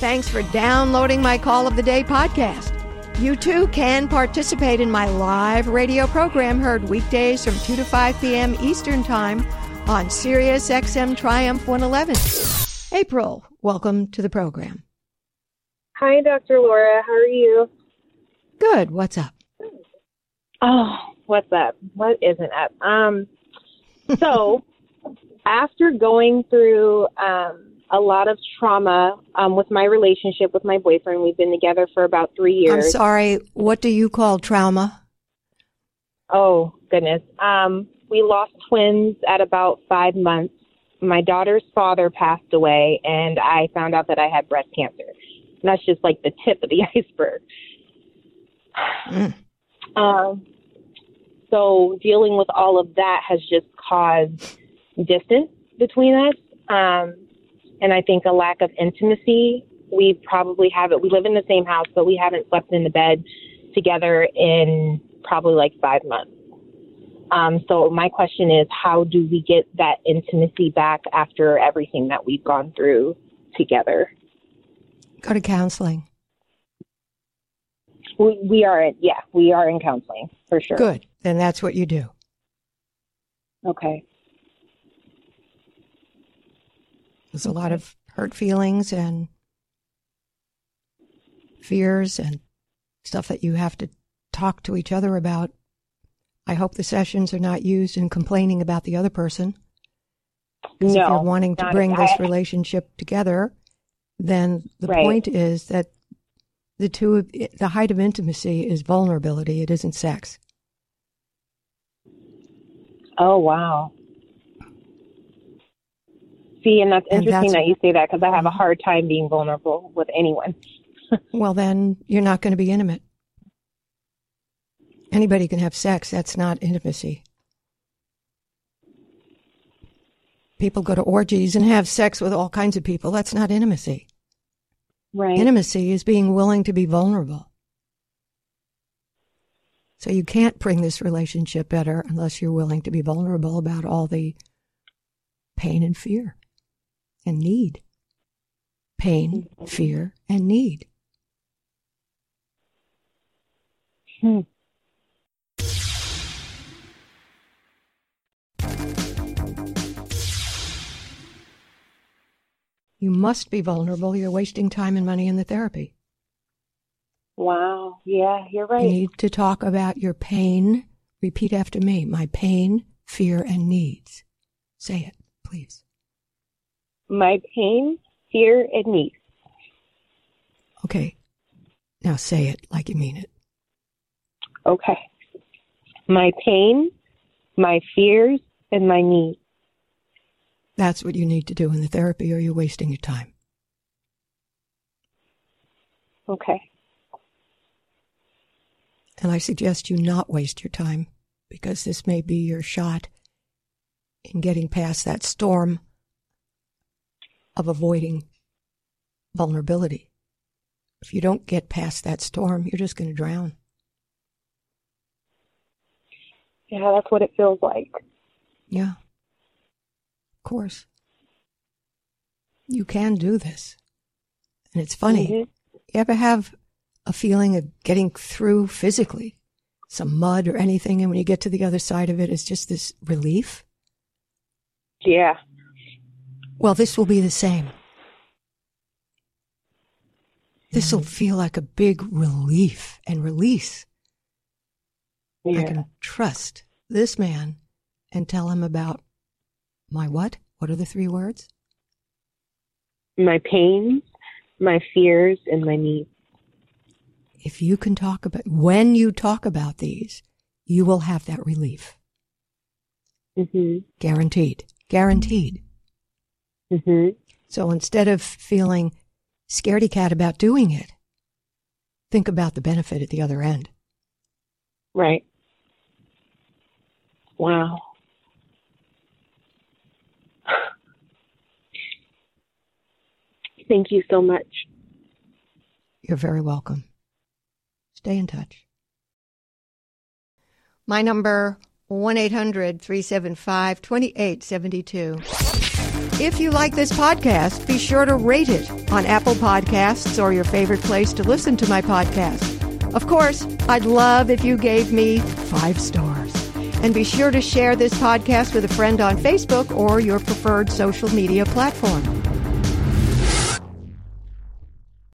Thanks for downloading my Call of the Day podcast. You too can participate in my live radio program heard weekdays from 2 to 5 p.m. Eastern Time on Sirius XM Triumph 111. April, welcome to the program. Hi, Dr. Laura. How are you? Good. What's up? Oh, what's up? What isn't up? Um, so after going through um, a lot of trauma um, with my relationship with my boyfriend. We've been together for about three years. I'm sorry. What do you call trauma? Oh, goodness. Um, we lost twins at about five months. My daughter's father passed away, and I found out that I had breast cancer. And that's just like the tip of the iceberg. Mm. Um, so dealing with all of that has just caused distance between us. Um, and I think a lack of intimacy. We probably haven't. We live in the same house, but we haven't slept in the bed together in probably like five months. Um, so my question is, how do we get that intimacy back after everything that we've gone through together? Go to counseling. We, we are, in, yeah, we are in counseling for sure. Good. Then that's what you do. Okay. There's a lot of hurt feelings and fears and stuff that you have to talk to each other about. I hope the sessions are not used in complaining about the other person. Because no, if you're wanting to bring this relationship together, then the right. point is that the two, of, the height of intimacy is vulnerability. It isn't sex. Oh wow! See, and that's interesting and that's, that you say that because I have a mm-hmm. hard time being vulnerable with anyone. well, then you're not going to be intimate. Anybody can have sex. That's not intimacy. People go to orgies and have sex with all kinds of people. That's not intimacy. Right. Intimacy is being willing to be vulnerable. So you can't bring this relationship better unless you're willing to be vulnerable about all the pain and fear and need. Pain, fear, and need. Hmm. You must be vulnerable. You're wasting time and money in the therapy. Wow. Yeah, you're right. You need to talk about your pain. Repeat after me my pain, fear, and needs. Say it, please my pain, fear, and needs. Okay. Now say it like you mean it. Okay. My pain, my fears, and my needs. That's what you need to do in the therapy, or you're wasting your time. Okay. And I suggest you not waste your time because this may be your shot in getting past that storm of avoiding vulnerability. If you don't get past that storm, you're just going to drown. Yeah, that's what it feels like. Yeah. Of course. You can do this. And it's funny. Mm-hmm. You ever have a feeling of getting through physically, some mud or anything, and when you get to the other side of it, it's just this relief? Yeah. Well, this will be the same. This will feel like a big relief and release. Yeah. I can trust this man and tell him about my what? What are the three words? My pains, my fears, and my needs. If you can talk about, when you talk about these, you will have that relief. Mm-hmm. Guaranteed. Guaranteed. Mm-hmm. So instead of feeling scaredy cat about doing it, think about the benefit at the other end. Right. Wow. Thank you so much. You're very welcome. Stay in touch. My number 1 800 375 2872. If you like this podcast, be sure to rate it on Apple Podcasts or your favorite place to listen to my podcast. Of course, I'd love if you gave me five stars. And be sure to share this podcast with a friend on Facebook or your preferred social media platform.